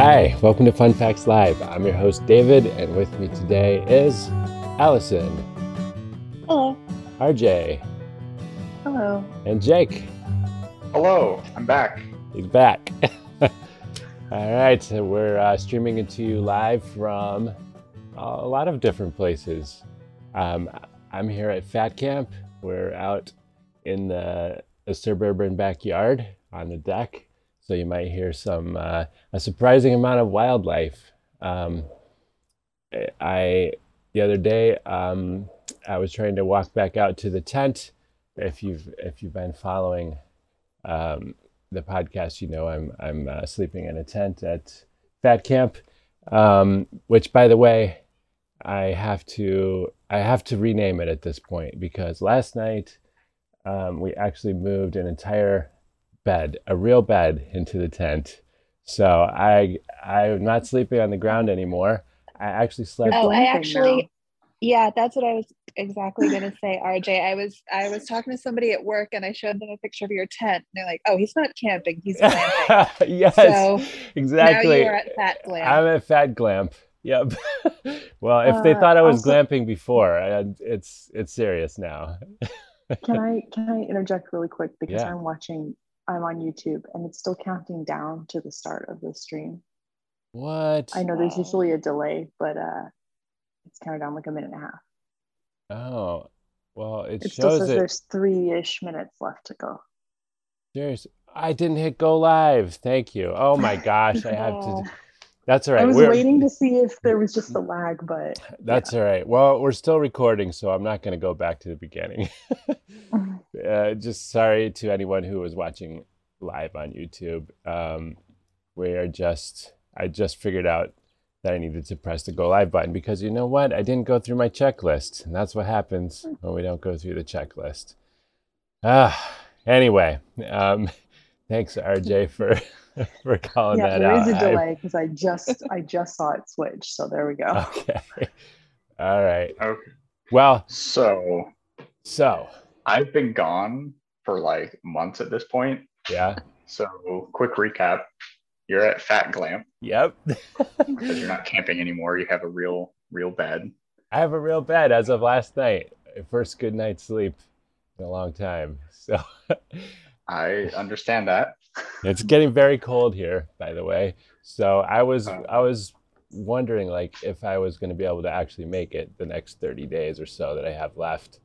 Hi, welcome to Fun Facts Live. I'm your host, David, and with me today is Allison, Hello. RJ, Hello. and Jake. Hello, I'm back. He's back. All right, so we're uh, streaming into you live from a lot of different places. Um, I'm here at Fat Camp. We're out in the, the suburban backyard on the deck, so you might hear some uh, a surprising amount of wildlife. Um, I the other day um, I was trying to walk back out to the tent. If you've if you've been following um, the podcast, you know I'm I'm uh, sleeping in a tent at Fat Camp, um, which by the way, I have to I have to rename it at this point because last night um, we actually moved an entire bed, a real bed, into the tent. So I I'm not sleeping on the ground anymore. I actually slept. Oh, I actually, now. yeah, that's what I was exactly gonna say, RJ. I was I was talking to somebody at work and I showed them a picture of your tent. And they're like, "Oh, he's not camping, he's glamping." yes, So, exactly. Now you are at Fat Glam. I'm at Fat Glamp. Yep. well, if they Uh, thought I was also- glamping before, I, it's it's serious now. Can I can I interject really quick because Yeah. I'm watching I'm on YouTube and it's still counting down to the start of the stream. What? I know there's usually a delay, but uh it's counted down like a minute and a half. Oh, well, it, It still shows says it. there's three-ish minutes left to go. Serious. I didn't hit go live. Thank you. Oh my gosh, I have to. That's all right. I was We're- waiting to see if there was just a lag, but That's all right. Well, we're still recording, so I'm not going to go back to the beginning. uh, just sorry to anyone who was watching live on YouTube. Um, we are just, I just figured out that I needed to press the go live button because you know what? I didn't go through my checklist. And that's what happens when we don't go through the checklist. Ah, anyway, um, thanks, RJ, for, for calling yeah, that there out. is a I- delay because I just I just saw it switch. So there we go. okay. All right. Okay. Well, So so, I've been gone for like months at this point. yeah. So quick recap. You're at Fat Glamp Yep. because you're not camping anymore. You have a real, real bed. I have a real bed as of last night. First good night's sleep in a long time. So I understand that. it's getting very cold here, by the way. So I was Oh. I was wondering like if I was going to be able to actually make it the next 30 days or so that I have left.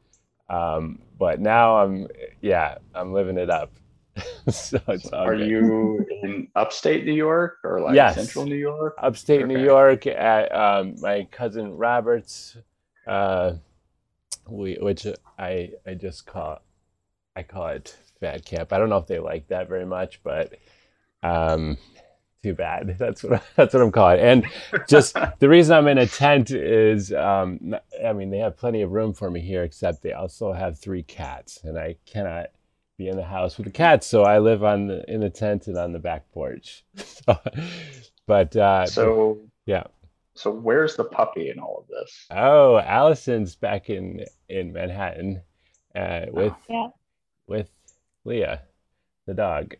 Um, but now I'm yeah, I'm living it up. so Are good. you in upstate New York or like Yes. central New York? upstate New York at um, my cousin Robert's, uh, we which I I just call I call it Fat Camp. I don't know if they like that very much, but um, too bad. That's what that's what I'm calling. it. And just the reason I'm in a tent is um, n- I mean they have plenty of room for me here, except they also have three cats, and I cannot be in the house with the cats, so I live on the in the tent and on the back porch. so, but uh, So yeah. So where's the puppy in all of this? Oh, Allison's back in in Manhattan uh, with Yeah. with Leah, the dog.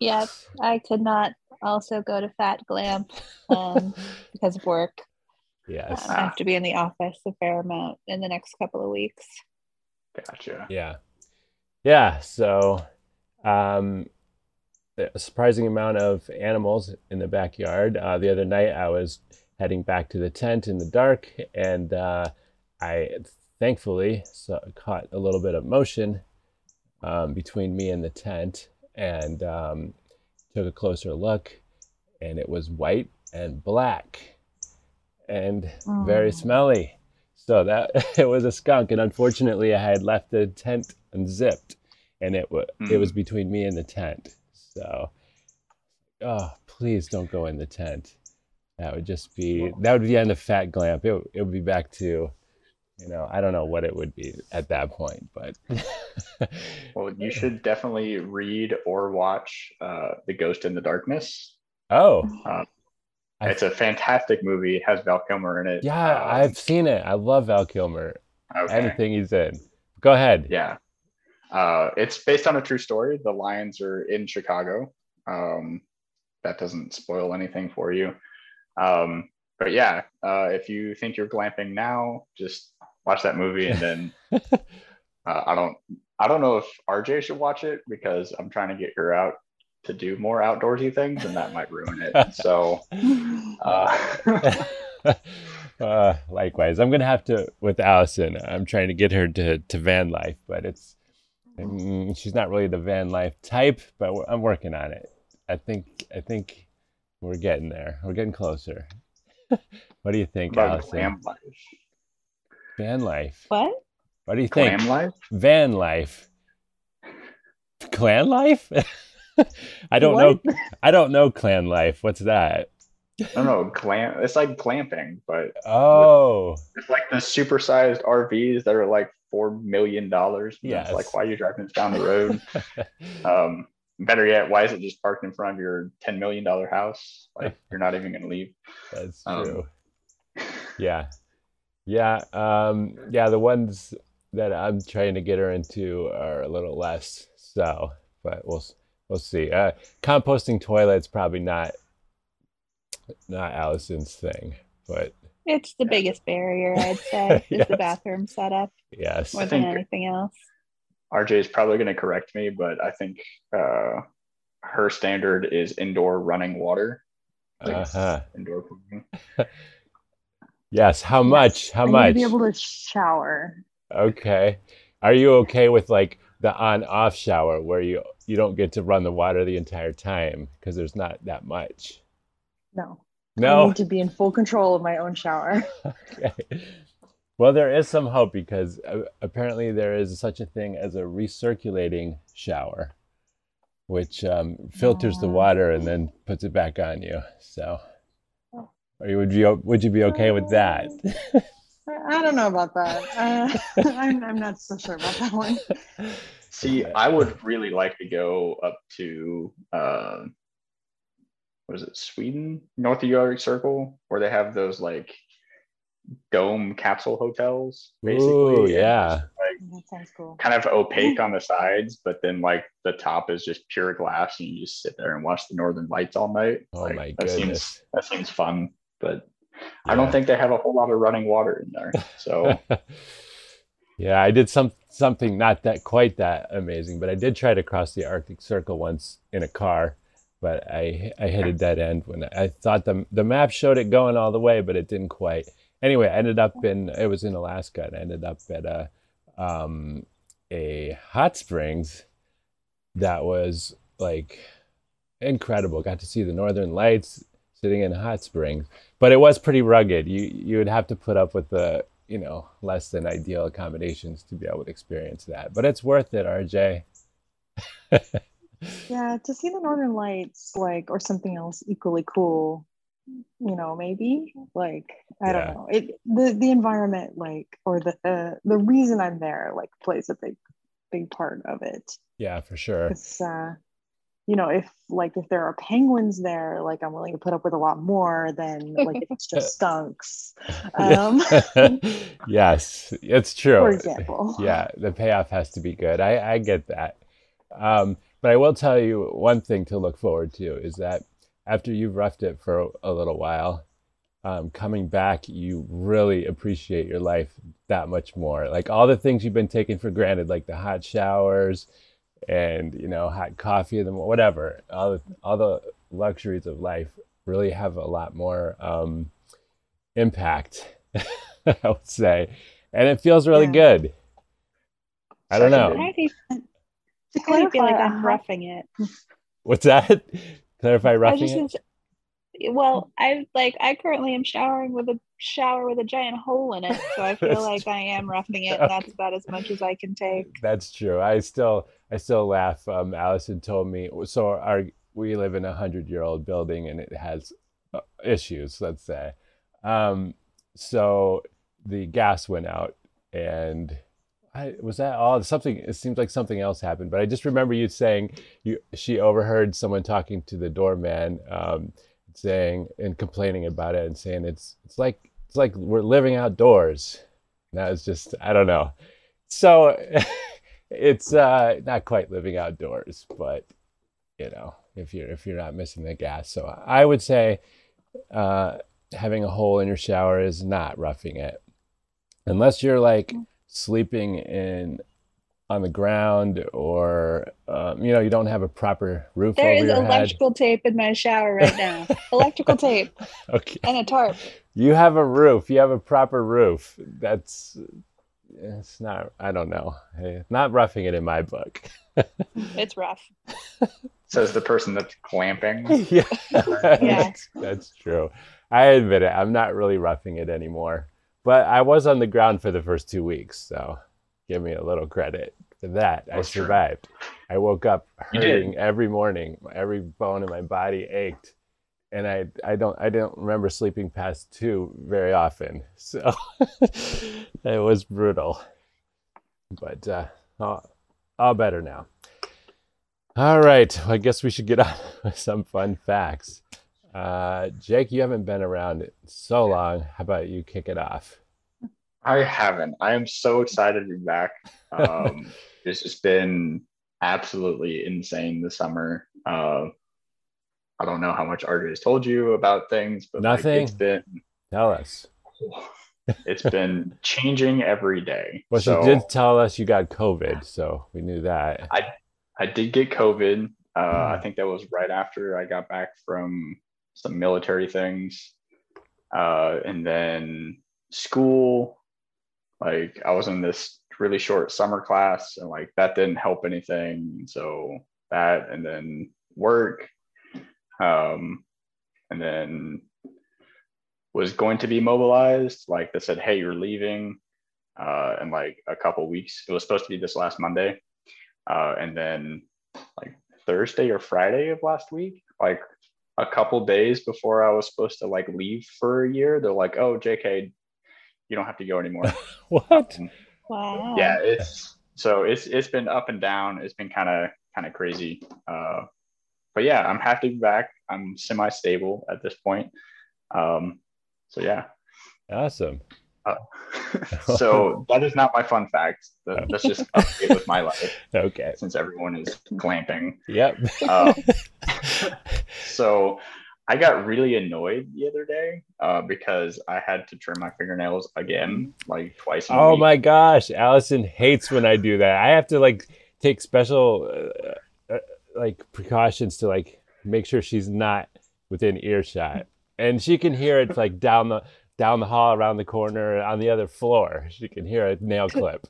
Yeah, I could not also go to Fat Glam um, because of work. yes. I have to be in the office a fair amount in the next couple of weeks. Gotcha. Yeah. Yeah. So, um, a surprising amount of animals in the backyard. Uh, the other night, I was heading back to the tent in the dark, and uh, I thankfully saw, caught a little bit of motion um, between me and the tent, and um, took a closer look, and it was white and black, and very Oh. smelly. So that it was a skunk, and unfortunately, I had left the tent unzipped, and it was it was between me and the tent. So, oh, please don't go in the tent. That would just be that would be the end of Fat Glamp. It it would be back to, you know, I don't know what it would be at that point, but Well, you should definitely read or watch uh, The Ghost and the Darkness. oh, Uh, I- it's a fantastic movie. It has Val Kilmer in it. yeah, Um, I've seen it. I love Val Kilmer. okay. Anything he's in. Go ahead. Yeah. Uh, it's based on a true story. The Lions are in Chicago. Um, that doesn't spoil anything for you. Um, but yeah, uh, if you think you're glamping now, just watch that movie and then uh, I don't I don't know if RJ should watch it because I'm trying to get her out to do more outdoorsy things and that might ruin it. So uh, uh, likewise, I'm gonna have to with Allison. I'm trying to get her to to van life, but it's mm, she's not really the van life type. But I'm working on it. I think I think we're getting there. We're getting closer. what do you think, about Allison? life. Van life. What? What do you think? Glam life? Van life. Clan life? I don't What? know. I don't know clan life. What's that? I don't know, glam it's like clamping, but Oh, it's like the supersized RVs that are like four million dollars. Yes. Like why are you driving this down the road? um better yet, why is it just parked in front of your ten million dollar house? Like you're not even gonna leave. that's Um, true. Yeah, yeah, um, yeah. The ones that I'm trying to get her into are a little less so, but we'll we'll see. Uh, composting toilets probably not not Allison's thing, but It's the biggest barrier, I'd say, is Yes. the bathroom setup yes, more think- than anything else. RJ is probably gonna correct me, but I think uh her standard is indoor running water. Like uh-huh. indoor pooping. Yes. How much? How I need much? to be able to shower. Okay. Are you okay with like the on-off shower where you you don't get to run the water the entire time because there's not that much? No. I No. need to be in full control of my own shower. Okay. Well, there is some hope because uh, apparently there is such a thing as a recirculating shower, which um, filters the water and then puts it back on you. So, are you would you would you be okay with that? I, I don't know about that. Uh, I'm, I'm not so sure about that one. See, I would really like to go up to uh, what is it, Sweden, North Arctic Circle, where they have those like dome capsule hotels, basically. Ooh, yeah. like That sounds cool. kind of opaque on the sides, but then like the top is just pure glass, and you just sit there and watch the northern lights all night. Oh Like, my that seems goodness. that seems fun, but I don't think they have a whole lot of running water in there. So yeah, I did some something not that quite that amazing, but I did try to cross the Arctic Circle once in a car, but I I hit a dead end when I thought the the map showed it going all the way, but it didn't quite. Anyway, I ended up in it was in Alaska, and I ended up at a um, a hot springs that was like incredible. Got to see the northern lights sitting in hot springs, but it was pretty rugged. You you would have to put up with the you know less than ideal accommodations to be able to experience that. But it's worth it, RJ. Yeah, to see the Northern Lights, like, or something else equally cool, you know, maybe like I Yeah. don't know. It the the environment, like, or the uh, the reason I'm there, like, plays a big big part of it. yeah, for sure. It's uh, you know, if like if there are penguins there, like I'm willing to put up with a lot more than like if it's just skunks. Um, yes, it's true. for example. yeah, the payoff has to be good. I, I get that. Um, but I will tell you one thing to look forward to is that after you've roughed it for a little while, um, coming back, you really appreciate your life that much more. Like all the things you've been taking for granted, like the hot showers and you know hot coffee and whatever, all the all the luxuries of life really have a lot more um, impact. I would say, and it feels really Yeah. good. I don't know. Seconded. I do, To I feel like clarify, a I'm roughing it. What's that? Clarify I roughing just, it. Well, I like I currently am showering with a shower with a giant hole in it, so I feel like I am roughing it, and that's about as much as I can take. That's true. I still, I still laugh. Um, Allison told me so. Our we live in a hundred year old building, and it has uh, issues. Let's say, um, so the gas went out, and I was that all something. It seems like something else happened, but I just remember you saying you she overheard someone talking to the doorman, um, saying and complaining about it, and saying it's it's like it's like we're living outdoors. And that was just I don't know. So it's uh, not quite living outdoors, but you know, if you're if you're not missing the gas. So I would say uh, having a hole in your shower is not roughing it, unless you're like sleeping in on the ground or um, you know you don't have a proper roof There over is your electrical tape in my shower right now. electrical tape. Okay, and a tarp. you have a roof. You have a proper roof. That's it's not. I don't know. Hey, not roughing it in my book. It's rough. Says the person that's clamping. yeah, Yeah. That's, that's true. I admit it. I'm not really roughing it anymore, but I was on the ground for the first two weeks, so give me a little credit for that. I That's true. survived. I woke up hurting every morning. Every bone in my body ached, and I I don't I don't remember sleeping past two very often. So it was brutal, but uh, all, all better now. All right, well, I guess we should get on with some fun facts. Uh, Jake, you haven't been around so long. How about you kick it off? I haven't. I am so excited to be back. Um, it's just been absolutely insane this summer. Uh, I don't know how much RJ has told you about things, but like, Nothing. it's been Tell us. it's been changing every day. Well, so she did tell us you got COVID, so we knew that. I I did get COVID. Uh, I Hmm. think that was right after I got back from some military things, uh, and then school. Like I was in this really short summer class, and like that didn't help anything. So that, and then work, um, and then was going to be mobilized. Like they said, hey, you're leaving, uh, in like a couple weeks. It was supposed to be this last Monday. Uh, and then like Thursday or Friday of last week, like a couple days before I was supposed to like leave for a year, they're like, "Oh, JK, you don't have to go anymore." What? Um, Wow. yeah, it's so it's it's been up and down. It's been kind of kind of crazy. Uh, but yeah, I'm happy to be back. I'm semi-stable at this point. Um, so yeah. Awesome. Uh, so that is not my fun fact. That, that's just update with my life Okay. since everyone is glamping. Yep. Um, so I got really annoyed the other day uh, because I had to trim my fingernails again, like twice. In a oh week. my gosh, Allison hates when I do that. I have to like take special uh, uh, like precautions to like make sure she's not within earshot, and she can hear it like down the down the hall, around the corner, on the other floor. She can hear a nail clip.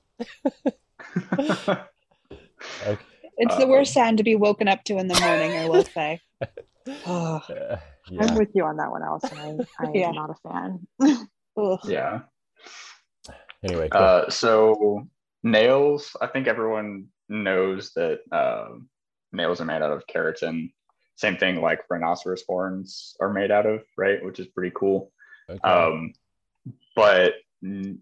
Okay. It's the Um, worst sound to be woken up to in the morning, I will say. Oh, Uh, I'm with you on that one, Allison. I, I Yeah. am not a fan. yeah. Anyway, cool. Uh, so nails, I think everyone knows that uh, nails are made out of keratin. Same thing like rhinoceros horns are made out of, right? Which is pretty cool. okay. Um, but n-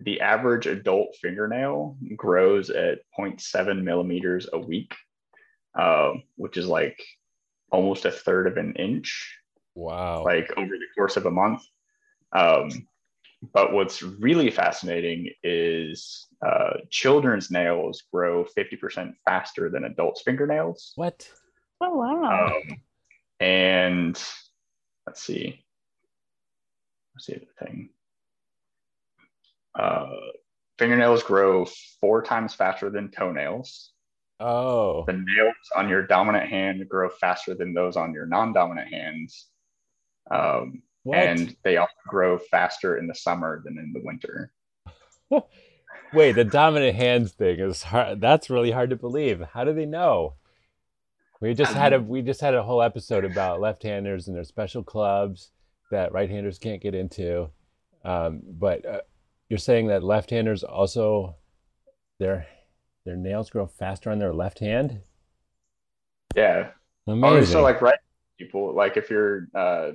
the average adult fingernail grows at 0.7 millimeters a week, uh, which is like almost a third of an inch, wow. like over the course of a month. Um, but what's really fascinating is uh, children's nails grow 50% faster than adults' fingernails. what? Oh, wow. Um, and let's see. Let's see the thing. Uh, fingernails grow four times faster than toenails. Oh, The nails on your dominant hand grow faster than those on your non-dominant hands. Um, and they also grow faster in the summer than in the winter. Wait, the dominant hands thing is hard. That's really hard to believe. How do they know? We just had a we just had a whole episode about left-handers and their special clubs that right-handers can't get into. Um, but uh, you're saying that left-handers also their their nails grow faster on their left hand? Yeah. Amazing. Oh, so like right people, like if you're uh,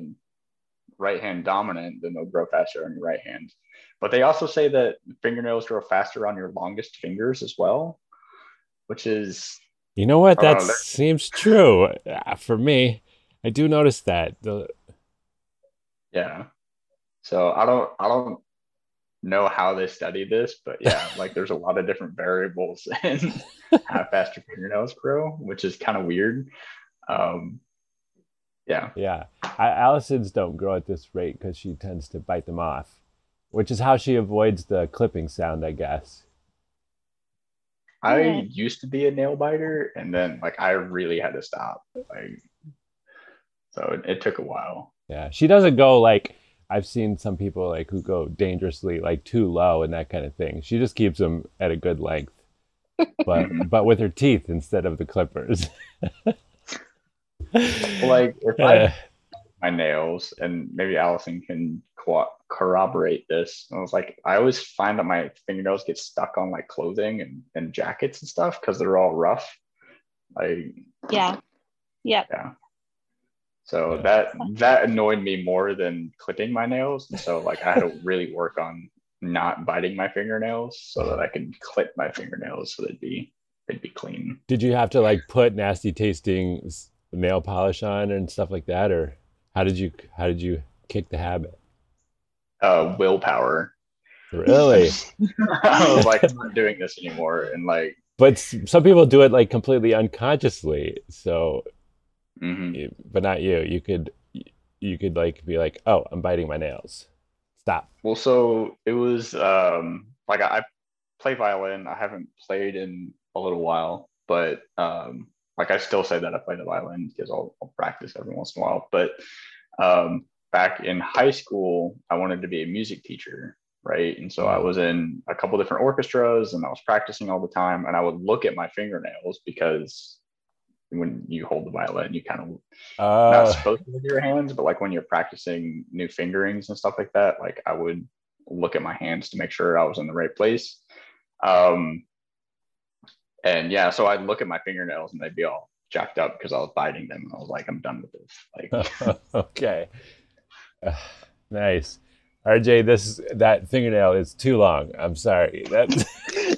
right hand dominant, then they'll grow faster on your right hand. But they also say that fingernails grow faster on your longest fingers as well, which is you know what? That know, seems true uh, for me. I do notice that. The, yeah. So I don't I don't know how they study this, but yeah, like there's a lot of different variables in how fast your fingernails grow, which is kind of weird. Um, yeah. Yeah. I, Allison's don't grow at this rate because she tends to bite them off, which is how she avoids the clipping sound, I guess. I Yeah. used to be a nail biter, and then like I really had to stop. Like, so it, it took a while. Yeah. She doesn't go like I've seen some people like who go dangerously like too low and that kind of thing. She just keeps them at a good length, but but with her teeth instead of the clippers. Like if Uh, I my nails, and maybe Allison can co- corroborate this. I was like, I always find that my fingernails get stuck on like clothing and, and jackets and stuff because they're all rough. Like, Yeah. Yep. yeah. So Yeah. that that annoyed me more than clipping my nails. And so like I had to really work on not biting my fingernails so that I could clip my fingernails so they'd be they'd be clean. Did you have to like put nasty tasting nail polish on and stuff like that, or how did you how did you kick the habit? Uh, willpower. Really? I was like, I'm not doing this anymore. And like, but some people do it like completely unconsciously. So, mhm. but not you. You could you could like be like, oh, I'm biting my nails. Stop. well, so it was um, like I, I play violin. I haven't played in a little while, but um, like I still say that I play the violin because I'll, I'll practice every once in a while. But um, back in high school, I wanted to be a music teacher, right? And so I was in a couple different orchestras, and I was practicing all the time. And I would look at my fingernails because when you hold the violin, you kind of not Oh, supposed to with your hands, but like when you're practicing new fingerings and stuff like that, like I would look at my hands to make sure I was in the right place. Um, and yeah, so I'd look at my fingernails and they'd be all jacked up because I was biting them. And I was like, I'm done with this. Like, okay. Uh, nice. RJ, this that fingernail is too long. I'm sorry. That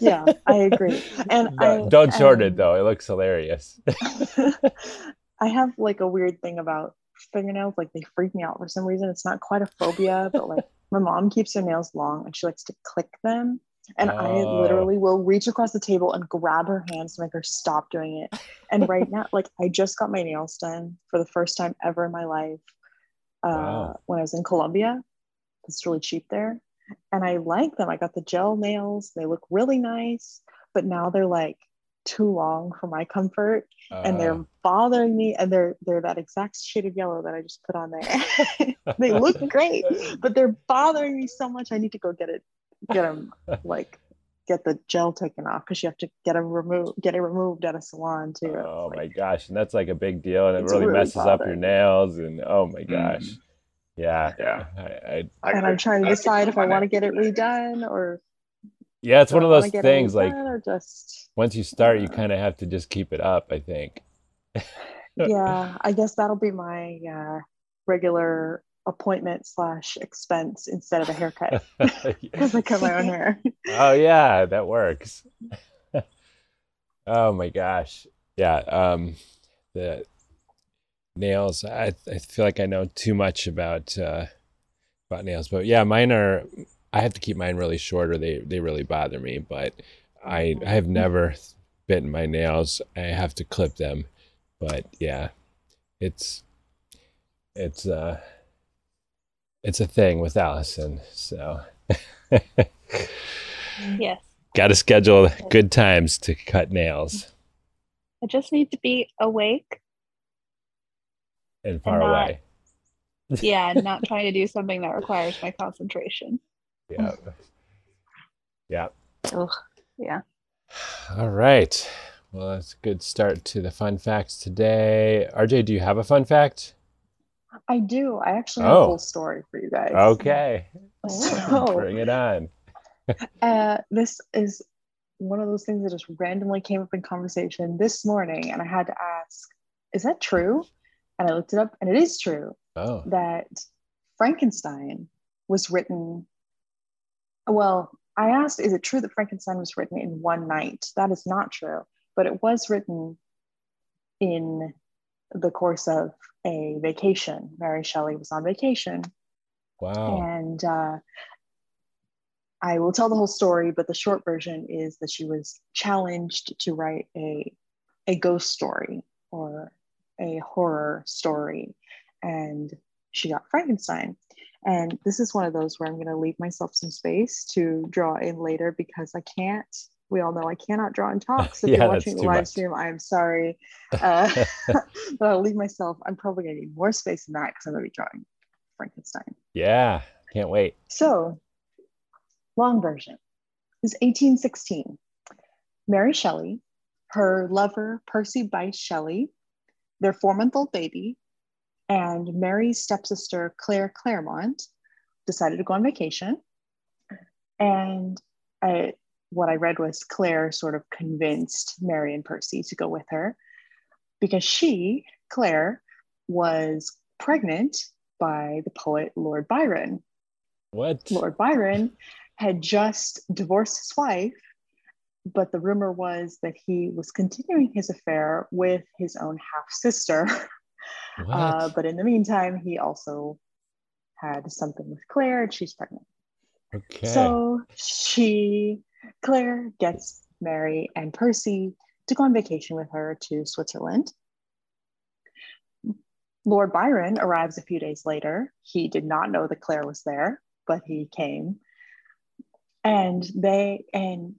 yeah, I agree. And I, don't short it though. It looks hilarious. I have like a weird thing about fingernails. Like they freak me out for some reason. It's not quite a phobia, but like my mom keeps her nails long and she likes to click them. And I Oh. literally will reach across the table and grab her hands to make her stop doing it. And right now, like I just got my nails done for the first time ever in my life uh, Wow. when I was in Colombia. It's really cheap there. And I like them. I got the gel nails. They look really nice, but now they're like too long for my comfort and Uh, they're bothering me and they're they're that exact shade of yellow that I just put on there. they look great, but they're bothering me so much. I need to go get it, get them like get the gel taken off because you have to get them removed, get it removed at a salon too. Oh Like, my gosh, and that's like a big deal, and it really, really messes up your nails. And oh my gosh, Mhm. Yeah, yeah. I, I, I, and I'm trying to I- decide if I my want to get it redone or yeah, it's one of those things. Like redone or just once you start, you kind of have to just keep it up. I think. yeah. I guess that'll be my uh, regular appointment slash expense instead of a haircut because I cut my own hair. oh yeah, that works. oh my gosh, yeah. Um, the nails. I I feel like I know too much about uh, about nails, but yeah, mine are. I have to keep mine really short, or they they really bother me. But I I have never bitten my nails. I have to clip them, but yeah, it's it's uh it's a thing with Allison. So. Yes. Got to schedule good times to cut nails I just need to be awake. And far not- away. Yeah, and not trying to do something that requires my concentration. Yeah. Yeah. Ugh. Yeah. All right. Well, that's a good start to the fun facts today. RJ, do you have a fun fact? I do. I actually have Oh. a whole story for you guys. Okay. So, Bring it on. uh, this is one of those things that just randomly came up in conversation this morning, and I had to ask, "Is that true?" And I looked it up, and it is true Oh. that Frankenstein was written. Well, I asked, "Is it true that Frankenstein was written in one night?" That is not true, but it was written in the course of a vacation. Mary Shelley was on vacation Wow. and uh, I will tell the whole story, but the short version is that she was challenged to write a a ghost story or a horror story. And she got Frankenstein. And this is one of those where I'm going to leave myself some space to draw in later because I can't. We all know I cannot draw in talks. If Yeah, you're watching the live much. stream, I'm sorry. Uh, but I'll leave myself, I'm probably going to need more space than that because I'm going to be drawing Frankenstein. Yeah, can't wait. So, long version is 1816. Mary Shelley, her lover Percy Bysshe Shelley, their four month old baby, and Mary's stepsister Claire Clairmont decided to go on vacation. And I, what I read was Claire sort of convinced Mary and Percy to go with her because she, Claire, was pregnant by the poet Lord Byron. What? Lord Byron had just divorced his wife, but the rumor was that he was continuing his affair with his own half sister. Uh, but in the meantime, he also had something with Claire and she's pregnant. okay. So she, Claire, gets Mary and Percy to go on vacation with her to Switzerland. Lord Byron arrives a few days later. He did not know that Claire was there, but he came. And they and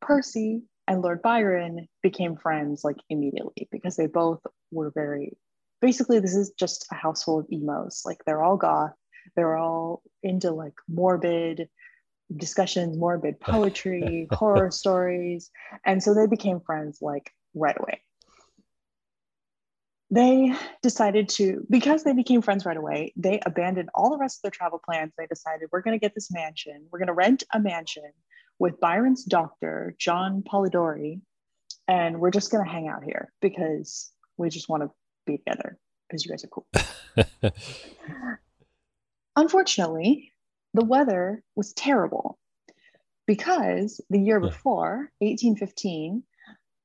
Percy and Lord Byron became friends like immediately because they both were very basically this is just a house full of emos. Like they're all goth, they're all into like morbid discussions, morbid poetry, horror stories. And so they became friends like right away. They decided to, because they became friends right away, they abandoned all the rest of their travel plans. They decided, we're going to get this mansion. We're going to rent a mansion with Byron's doctor, John Polidori, and we're just going to hang out here because we just want to be together because you guys are cool. Unfortunately, the weather was terrible because the year before, 1815,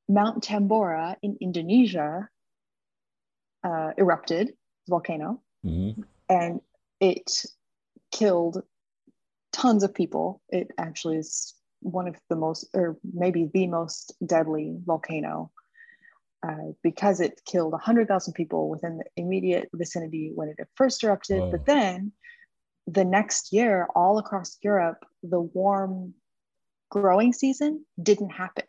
Mount Tambora in Indonesia uh, erupted, volcano, Mhm. and it killed tons of people. It actually is one of the most, or maybe the most deadly volcano uh, because it killed 100,000 people within the immediate vicinity when it first erupted. But then the next year, all across Europe, the warm growing season didn't happen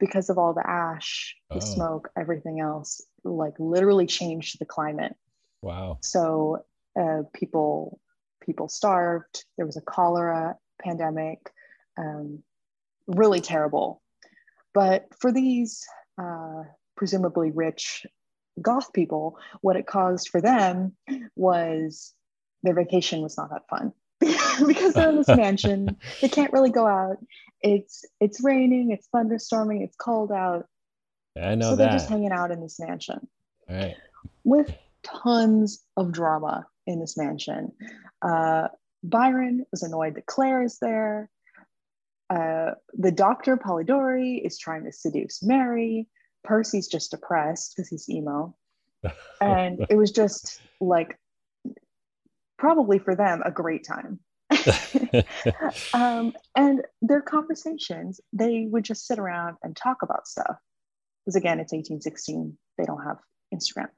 because of all the ash, the Oh. smoke, everything else, like literally changed the climate. Wow. So uh, people people starved. There was a cholera pandemic, um, really terrible. But for these uh, presumably rich goth people, what it caused for them was their vacation was not that fun because they're in this mansion. They can't really go out. It's it's raining. It's thunderstorming. It's cold out. I know so they're just hanging out in this mansion All right. with tons of drama in this mansion. Uh, Byron was annoyed that Claire is there. Uh, the doctor, Polidori, is trying to seduce Mary. Percy's just depressed because he's emo. And it was just like, probably for them, a great time. um, and their conversations, they would just sit around and talk about stuff. Because again, it's 1816, they don't have Instagram.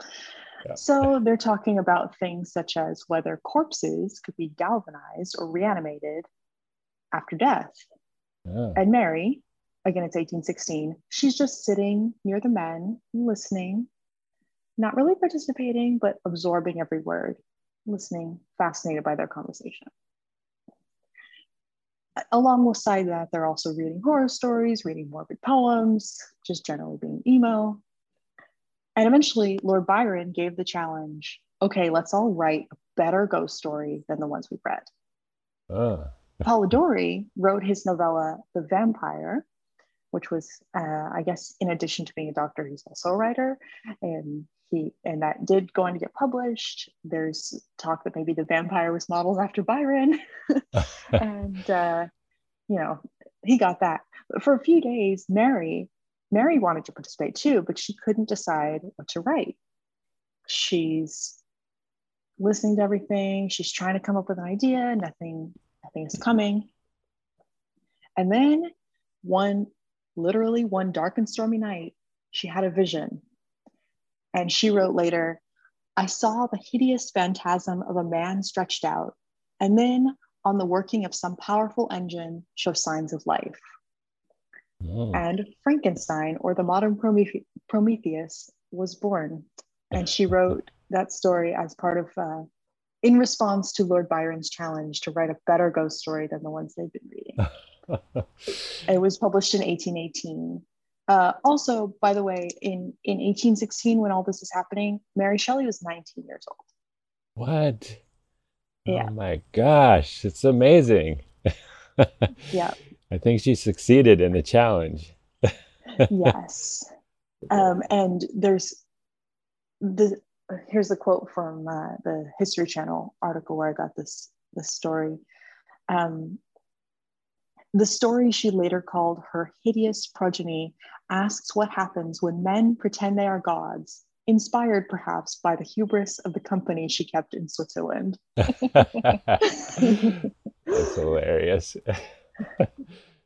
Yeah. So they're talking about things such as whether corpses could be galvanized or reanimated after death. Oh, And Mary, again, it's 1816, she's just sitting near the men, listening, not really participating, but absorbing every word, listening, fascinated by their conversation. Alongside that, they're also reading horror stories, reading morbid poems, just generally being emo. And eventually, Lord Byron gave the challenge okay, let's all write a better ghost story than the ones we've read. oh. Polidori wrote his novella The Vampire, which was, uh, I guess, in addition to being a doctor, he's also a writer, and he and that did go on to get published. There's talk that maybe The Vampire was modeled after Byron, and uh, you know he got that. But for a few days, Mary, Mary wanted to participate too, but she couldn't decide what to write. She's listening to everything. She's trying to come up with an idea. Nothing nothing is coming. And then one, literally one dark and stormy night, she had a vision. And she wrote later, I saw the hideous phantasm of a man stretched out, and then on the working of some powerful engine show signs of life. Oh. And Frankenstein, or the modern Prometheus, was born. And she wrote that story as part of, uh, in response to Lord Byron's challenge to write a better ghost story than the ones they've been reading. it was published in 1818. Uh, also, by the way, in, in 1816, when all this is happening, Mary Shelley was 19 years old. What? Yeah. Oh my gosh, it's amazing. yeah. I think she succeeded in the challenge. yes. Um, and there's the here's a quote from uh, the History Channel article where I got this this story. Um, the story she later called her hideous progeny asks what happens when men pretend they are gods inspired perhaps by the hubris of the company she kept in Switzerland. That's hilarious.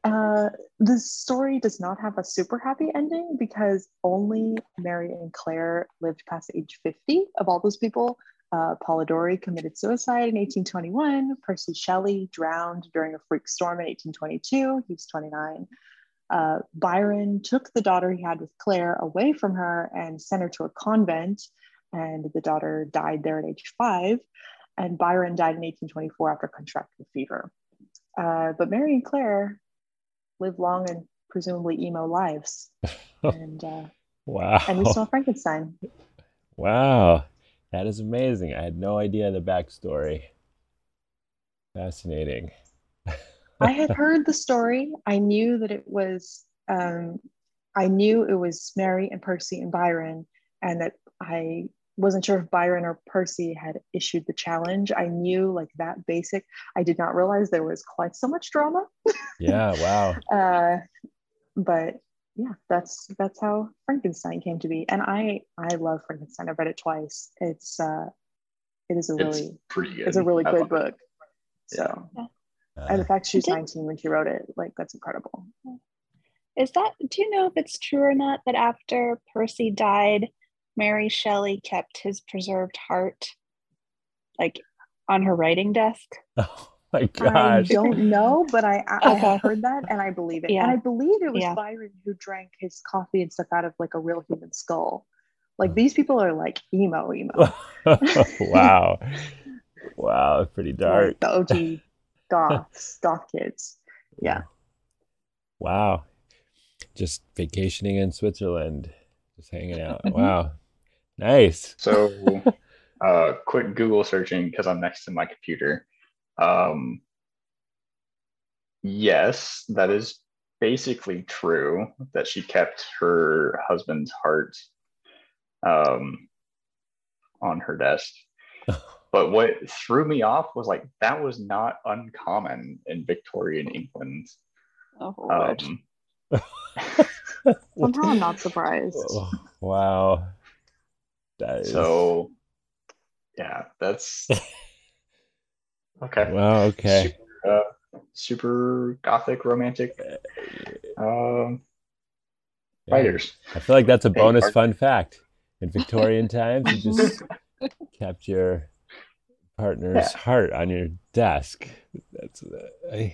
uh, the story does not have a super happy ending because only Mary and Claire lived past age 50 of all those people. Uh, Polidori committed suicide in 1821. Percy Shelley drowned during a freak storm in 1822. He was 29 uh, Byron took the daughter he had with Claire away from her and sent her to a convent. And the daughter died there at age five. And Byron died in 1824 after contracting fever. Uh, but Mary and Claire lived long and presumably emo lives. and uh, wow. And we saw Frankenstein. Wow. That is amazing. I had no idea the backstory. Fascinating. I had heard the story. I knew that it was, um, I knew it was Mary and Percy and Byron, and that I wasn't sure if Byron or Percy had issued the challenge. I knew like that basic. I did not realize there was quite so much drama. Yeah, wow. uh, but yeah, that's that's how Frankenstein came to be, and I I love Frankenstein. I've read it twice. It's uh, it is a really it's pretty good. It's a really I good book. So. Yeah. Uh, and the fact she's 19 when she wrote it, like that's incredible. Is that, do you know if it's true or not that after Percy died, Mary Shelley kept his preserved heart like on her writing desk? Oh my gosh. I don't know, but I, I, okay. I heard that and I believe it. Yeah. And I believe it was yeah. Byron who drank his coffee and stuff out of like a real human skull. Like these people are like emo, emo. wow. Wow, pretty dark. Like the OG goths, goth kids. Yeah. Wow. Just vacationing in Switzerland, just hanging out. Mm-hmm. Wow. Nice. So, uh, quick Google searching because I'm next to my computer. Um, yes, that is basically true that she kept her husband's heart um, on her desk. But what threw me off was like that was not uncommon in Victorian England. Oh, um, Somehow I'm not surprised. Oh, wow. That is... So, yeah, that's okay. Wow. Okay. Super, uh, super gothic, romantic um, writers. I feel like that's a bonus fun fact. In Victorian times, you just kept your partner's yeah. heart on your desk. That's uh, I...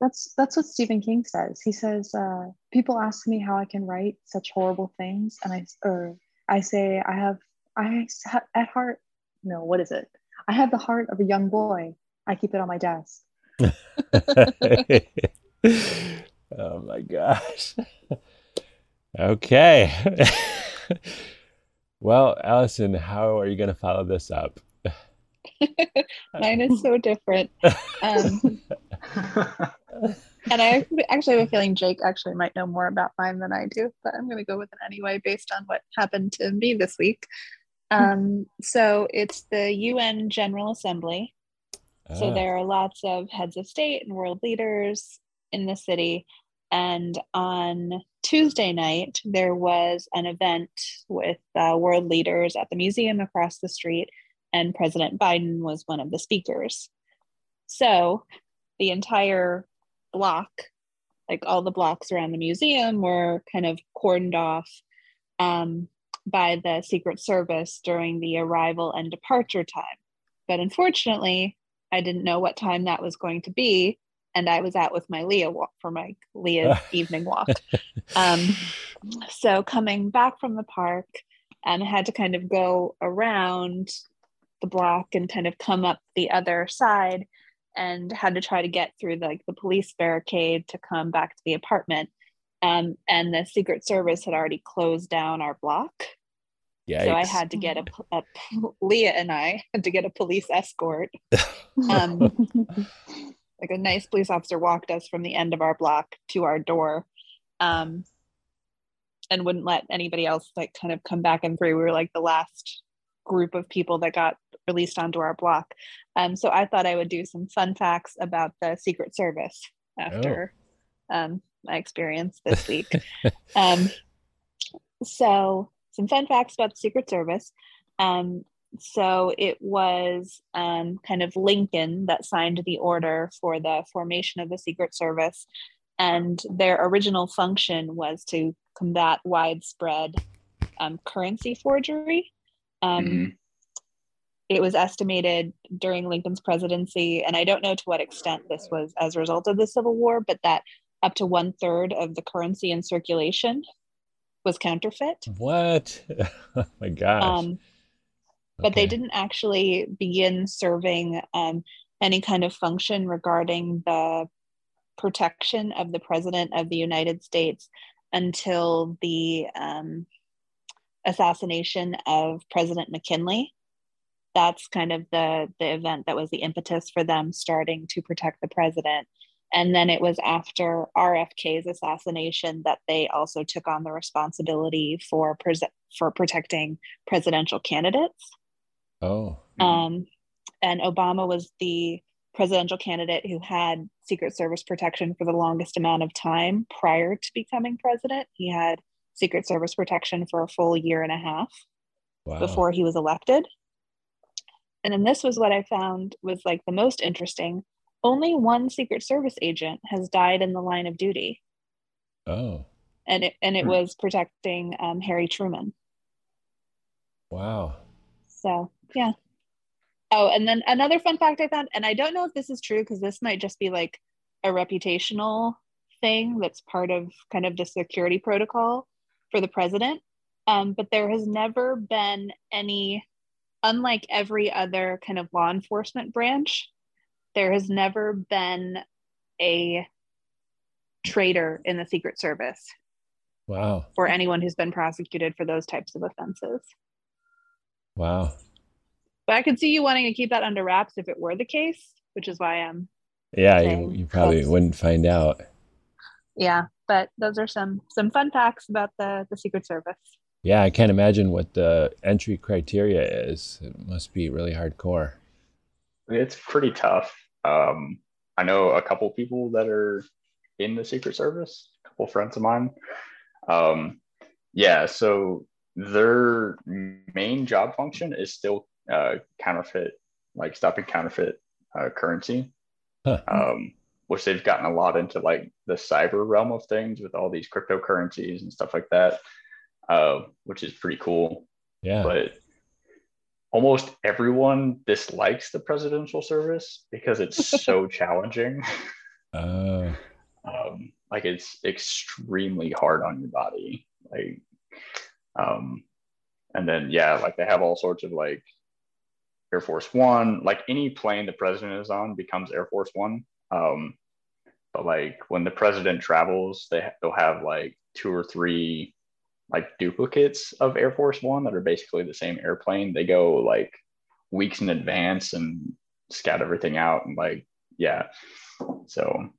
that's that's what Stephen King says. He says uh, people ask me how I can write such horrible things, and I or I say I have I at heart no what is it? I have the heart of a young boy. I keep it on my desk. oh my gosh. okay. well, Allison, how are you going to follow this up? Mine is so different. Um, and I actually have a feeling Jake actually might know more about mine than I do, but I'm going to go with it anyway based on what happened to me this week. Um, so it's the UN General Assembly. So ah. there are lots of heads of state and world leaders in the city. And on Tuesday night, there was an event with uh, world leaders at the museum across the street and President Biden was one of the speakers. So the entire block, like all the blocks around the museum, were kind of cordoned off. Um, by the Secret Service during the arrival and departure time. But unfortunately, I didn't know what time that was going to be. And I was out with my Leah walk for my Leah evening walk. Um, so coming back from the park, and um, had to kind of go around the block and kind of come up the other side and had to try to get through the, like the police barricade to come back to the apartment um, and the secret service had already closed down our block Yikes. so i had to get a, a, leah and i had to get a police escort um, like a nice police officer walked us from the end of our block to our door um, and wouldn't let anybody else like kind of come back and through we were like the last group of people that got released onto our block um, so i thought i would do some fun facts about the secret service after oh. um, my experience this week. um, so, some fun facts about the Secret Service. Um, so, it was um, kind of Lincoln that signed the order for the formation of the Secret Service. And their original function was to combat widespread um, currency forgery. Um, mm-hmm. It was estimated during Lincoln's presidency, and I don't know to what extent this was as a result of the Civil War, but that up to one third of the currency in circulation was counterfeit. What? oh my gosh. Um, but okay. they didn't actually begin serving um, any kind of function regarding the protection of the president of the United States until the um, assassination of President McKinley. That's kind of the the event that was the impetus for them starting to protect the president. And then it was after RFK's assassination that they also took on the responsibility for pres- for protecting presidential candidates. Oh. Um, and Obama was the presidential candidate who had Secret Service protection for the longest amount of time prior to becoming president. He had Secret Service protection for a full year and a half wow. before he was elected. And then this was what I found was like the most interesting only one Secret Service agent has died in the line of duty. Oh. And it and it hmm. was protecting um, Harry Truman. Wow. So yeah. Oh, and then another fun fact I found, and I don't know if this is true because this might just be like a reputational thing that's part of kind of the security protocol for the president. Um, but there has never been any, unlike every other kind of law enforcement branch, there has never been a traitor in the Secret Service. Wow. For anyone who's been prosecuted for those types of offenses. Wow. But I could see you wanting to keep that under wraps if it were the case, which is why I'm. Yeah, you, you probably wouldn't find out. Yeah, but those are some some fun facts about the the Secret Service. Yeah, I can't imagine what the entry criteria is. It must be really hardcore. It's pretty tough. Um, I know a couple people that are in the Secret Service, a couple friends of mine. Um, yeah, so their main job function is still uh, counterfeit, like stopping counterfeit uh, currency, huh. um, which they've gotten a lot into like the cyber realm of things with all these cryptocurrencies and stuff like that, uh, which is pretty cool. Yeah. But almost everyone dislikes the presidential service because it's so challenging. Uh. Um, like it's extremely hard on your body. Like, um, and then yeah, like they have all sorts of like Air Force One. Like any plane the president is on becomes Air Force One. Um, but like when the president travels, they they'll have like two or three like duplicates of Air Force One that are basically the same airplane. They go like weeks in advance and scout everything out and like yeah. So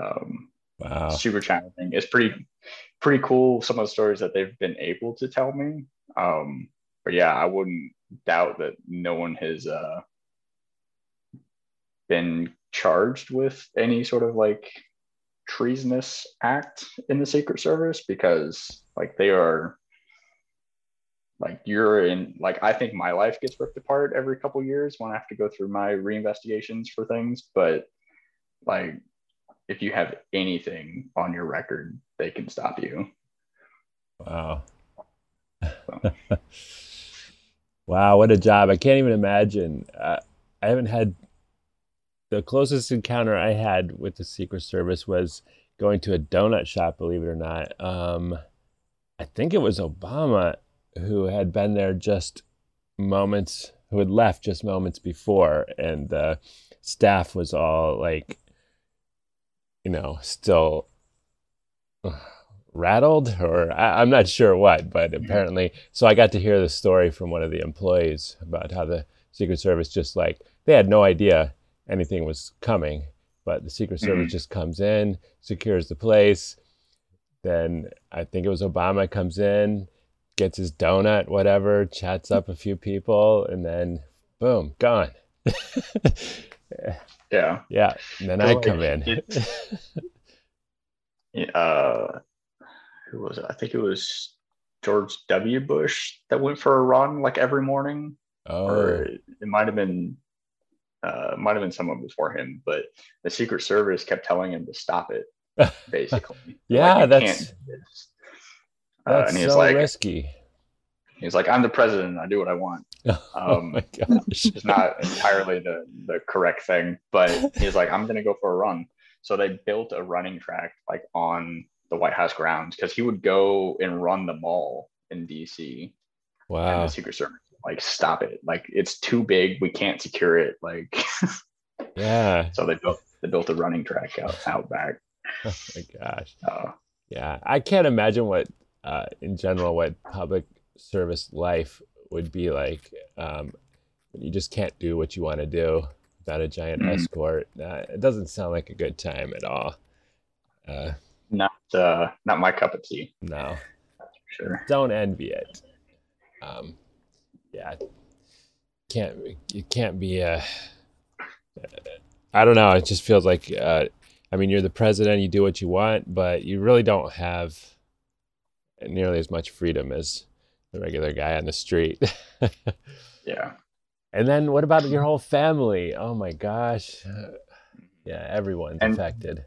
um wow super challenging. It's pretty pretty cool some of the stories that they've been able to tell me. Um but yeah, I wouldn't doubt that no one has uh been charged with any sort of like treasonous act in the Secret Service because like they are like you're in like I think my life gets ripped apart every couple years when I have to go through my reinvestigations for things, but like if you have anything on your record, they can stop you. Wow. So, wow, what a job! I can't even imagine. Uh, I haven't had the closest encounter I had with the Secret Service was going to a donut shop. Believe it or not, um, I think it was Obama who had been there just moments, who had left just moments before, and the staff was all like, you know, still rattled or I, am not sure what, but mm-hmm. apparently, so I got to hear the story from one of the employees about how the Secret Service just like they had no idea anything was coming, but the Secret Service mm-hmm. just comes in, secures the place. Then I think it was Obama comes in, gets his donut, whatever, chats up a few people, and then boom, gone. yeah. Yeah. And then well, I come in. uh, who was it? I think it was George W. Bush that went for a run like every morning. Oh. Or it might have been uh might have been someone before him, but the Secret Service kept telling him to stop it, basically. yeah, like, that's uh, that's so like, risky. He's like, I'm the president. I do what I want. Oh um, oh my gosh. it's not entirely the, the correct thing, but he's like, I'm going to go for a run. So they built a running track like on the White House grounds because he would go and run the mall in DC. Wow. And the Secret Service like stop it. Like it's too big. We can't secure it. Like yeah. So they built they built a running track out out back. Oh my gosh. Uh, yeah, I can't imagine what uh, in general what public service life would be like. Um, you just can't do what you want to do without a giant mm-hmm. escort. Uh, it doesn't sound like a good time at all. Uh, not uh, not my cup of tea. No, sure. Don't envy it. Um, yeah, can't it can't be a. I don't know. It just feels like. Uh, I mean, you're the president. You do what you want, but you really don't have nearly as much freedom as the regular guy on the street. yeah. And then what about your hmm. whole family? Oh my gosh. Yeah, everyone's and affected.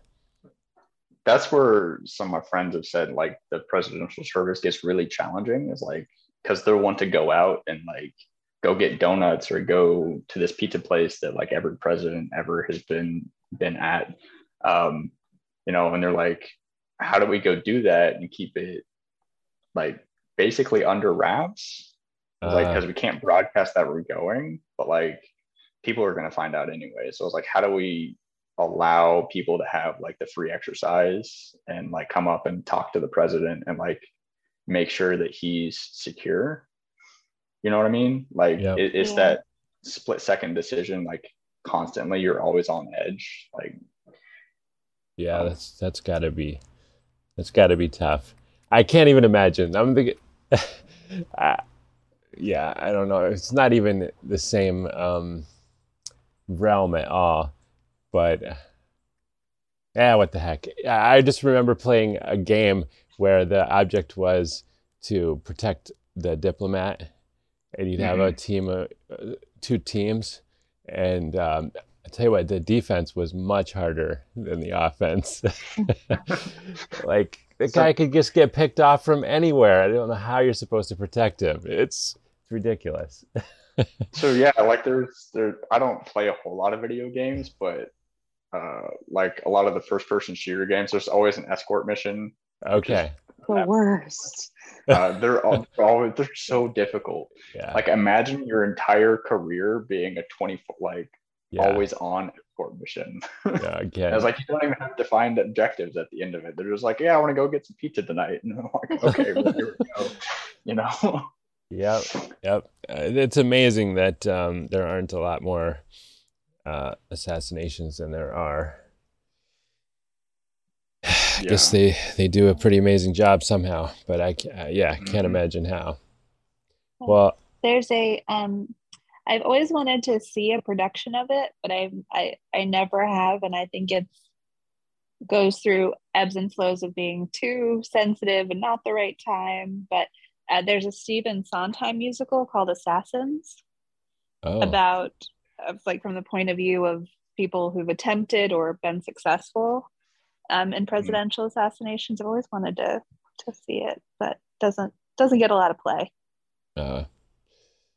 That's where some of my friends have said like the presidential service gets really challenging is like because they'll want to go out and like go get donuts or go to this pizza place that like every president ever has been been at. Um, you know, and they're like, how do we go do that and keep it like basically under wraps, uh, like because we can't broadcast that we're going, but like people are going to find out anyway. So it's like, how do we allow people to have like the free exercise and like come up and talk to the president and like make sure that he's secure? You know what I mean? Like yep. it, it's yeah. that split second decision, like constantly. You're always on edge, like. Yeah, that's that's got to be, that's got to be tough. I can't even imagine. I'm thinking, uh, yeah, I don't know. It's not even the same um, realm at all. But yeah, what the heck? I just remember playing a game where the object was to protect the diplomat, and you'd have mm-hmm. a team of uh, two teams, and um, I tell you what, the defense was much harder than the offense. like the so, guy could just get picked off from anywhere. I don't know how you're supposed to protect him. It's it's ridiculous. so yeah, like there's there. I don't play a whole lot of video games, but uh, like a lot of the first person shooter games, there's always an escort mission. Okay. The worst. Uh, they're all, always they're so difficult. Yeah. Like imagine your entire career being a 20 foot like yeah. always on escort mission. yeah, again. I was like, you don't even have defined objectives at the end of it. They're just like, yeah, I want to go get some pizza tonight. And I'm like, okay, well, here we go. You know? Yep. Yep. Uh, it's amazing that um, there aren't a lot more uh, assassinations than there are. I yeah. guess they, they do a pretty amazing job somehow, but I uh, yeah can't mm-hmm. imagine how. Well, there's a um, I've always wanted to see a production of it, but I I I never have, and I think it goes through ebbs and flows of being too sensitive and not the right time. But uh, there's a Stephen Sondheim musical called Assassins oh. about like from the point of view of people who've attempted or been successful um, in hmm. presidential mm. assassinations. I've always wanted to to see it, but doesn't doesn't get a lot of play. Uh,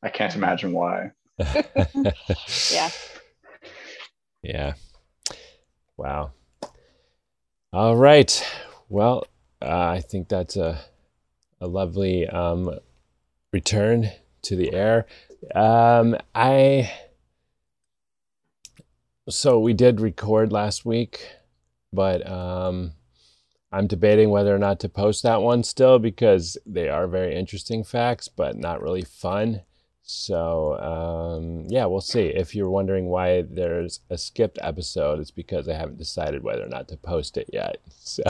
I can't imagine why. Yeah. Yeah. Wow. All right. Well, uh, I think that's a a lovely um, return to the air. Um, I so we did record last week, but um, I'm debating whether or not to post that one still because they are very interesting facts, but not really fun. So um, yeah, we'll see. If you're wondering why there's a skipped episode, it's because I haven't decided whether or not to post it yet. So,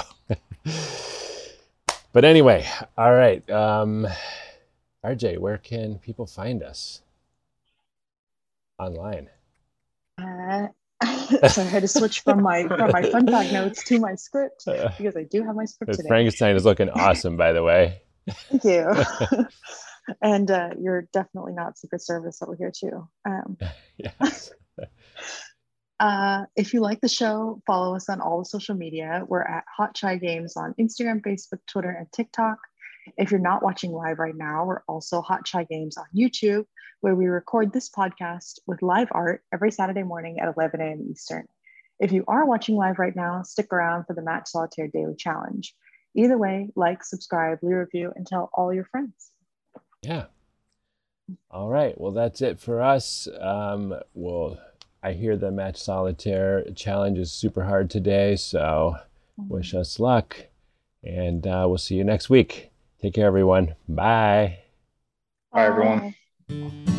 but anyway, all right. Um, RJ, where can people find us online? Uh, so I had to switch from my from my fun fact notes to my script because I do have my script today. Frankenstein is looking awesome, by the way. Thank you. And uh, you're definitely not Secret Service over here too. Um, yes. uh, if you like the show, follow us on all the social media. We're at Hot Chai Games on Instagram, Facebook, Twitter, and TikTok. If you're not watching live right now, we're also Hot Chai Games on YouTube, where we record this podcast with live art every Saturday morning at 11 a.m. Eastern. If you are watching live right now, stick around for the Match Solitaire Daily Challenge. Either way, like, subscribe, leave a review, and tell all your friends. Yeah. All right. Well, that's it for us. Um, well, I hear the Match Solitaire Challenge is super hard today, so wish us luck. And uh, we'll see you next week. Take care, everyone. Bye. Bye, everyone. Bye.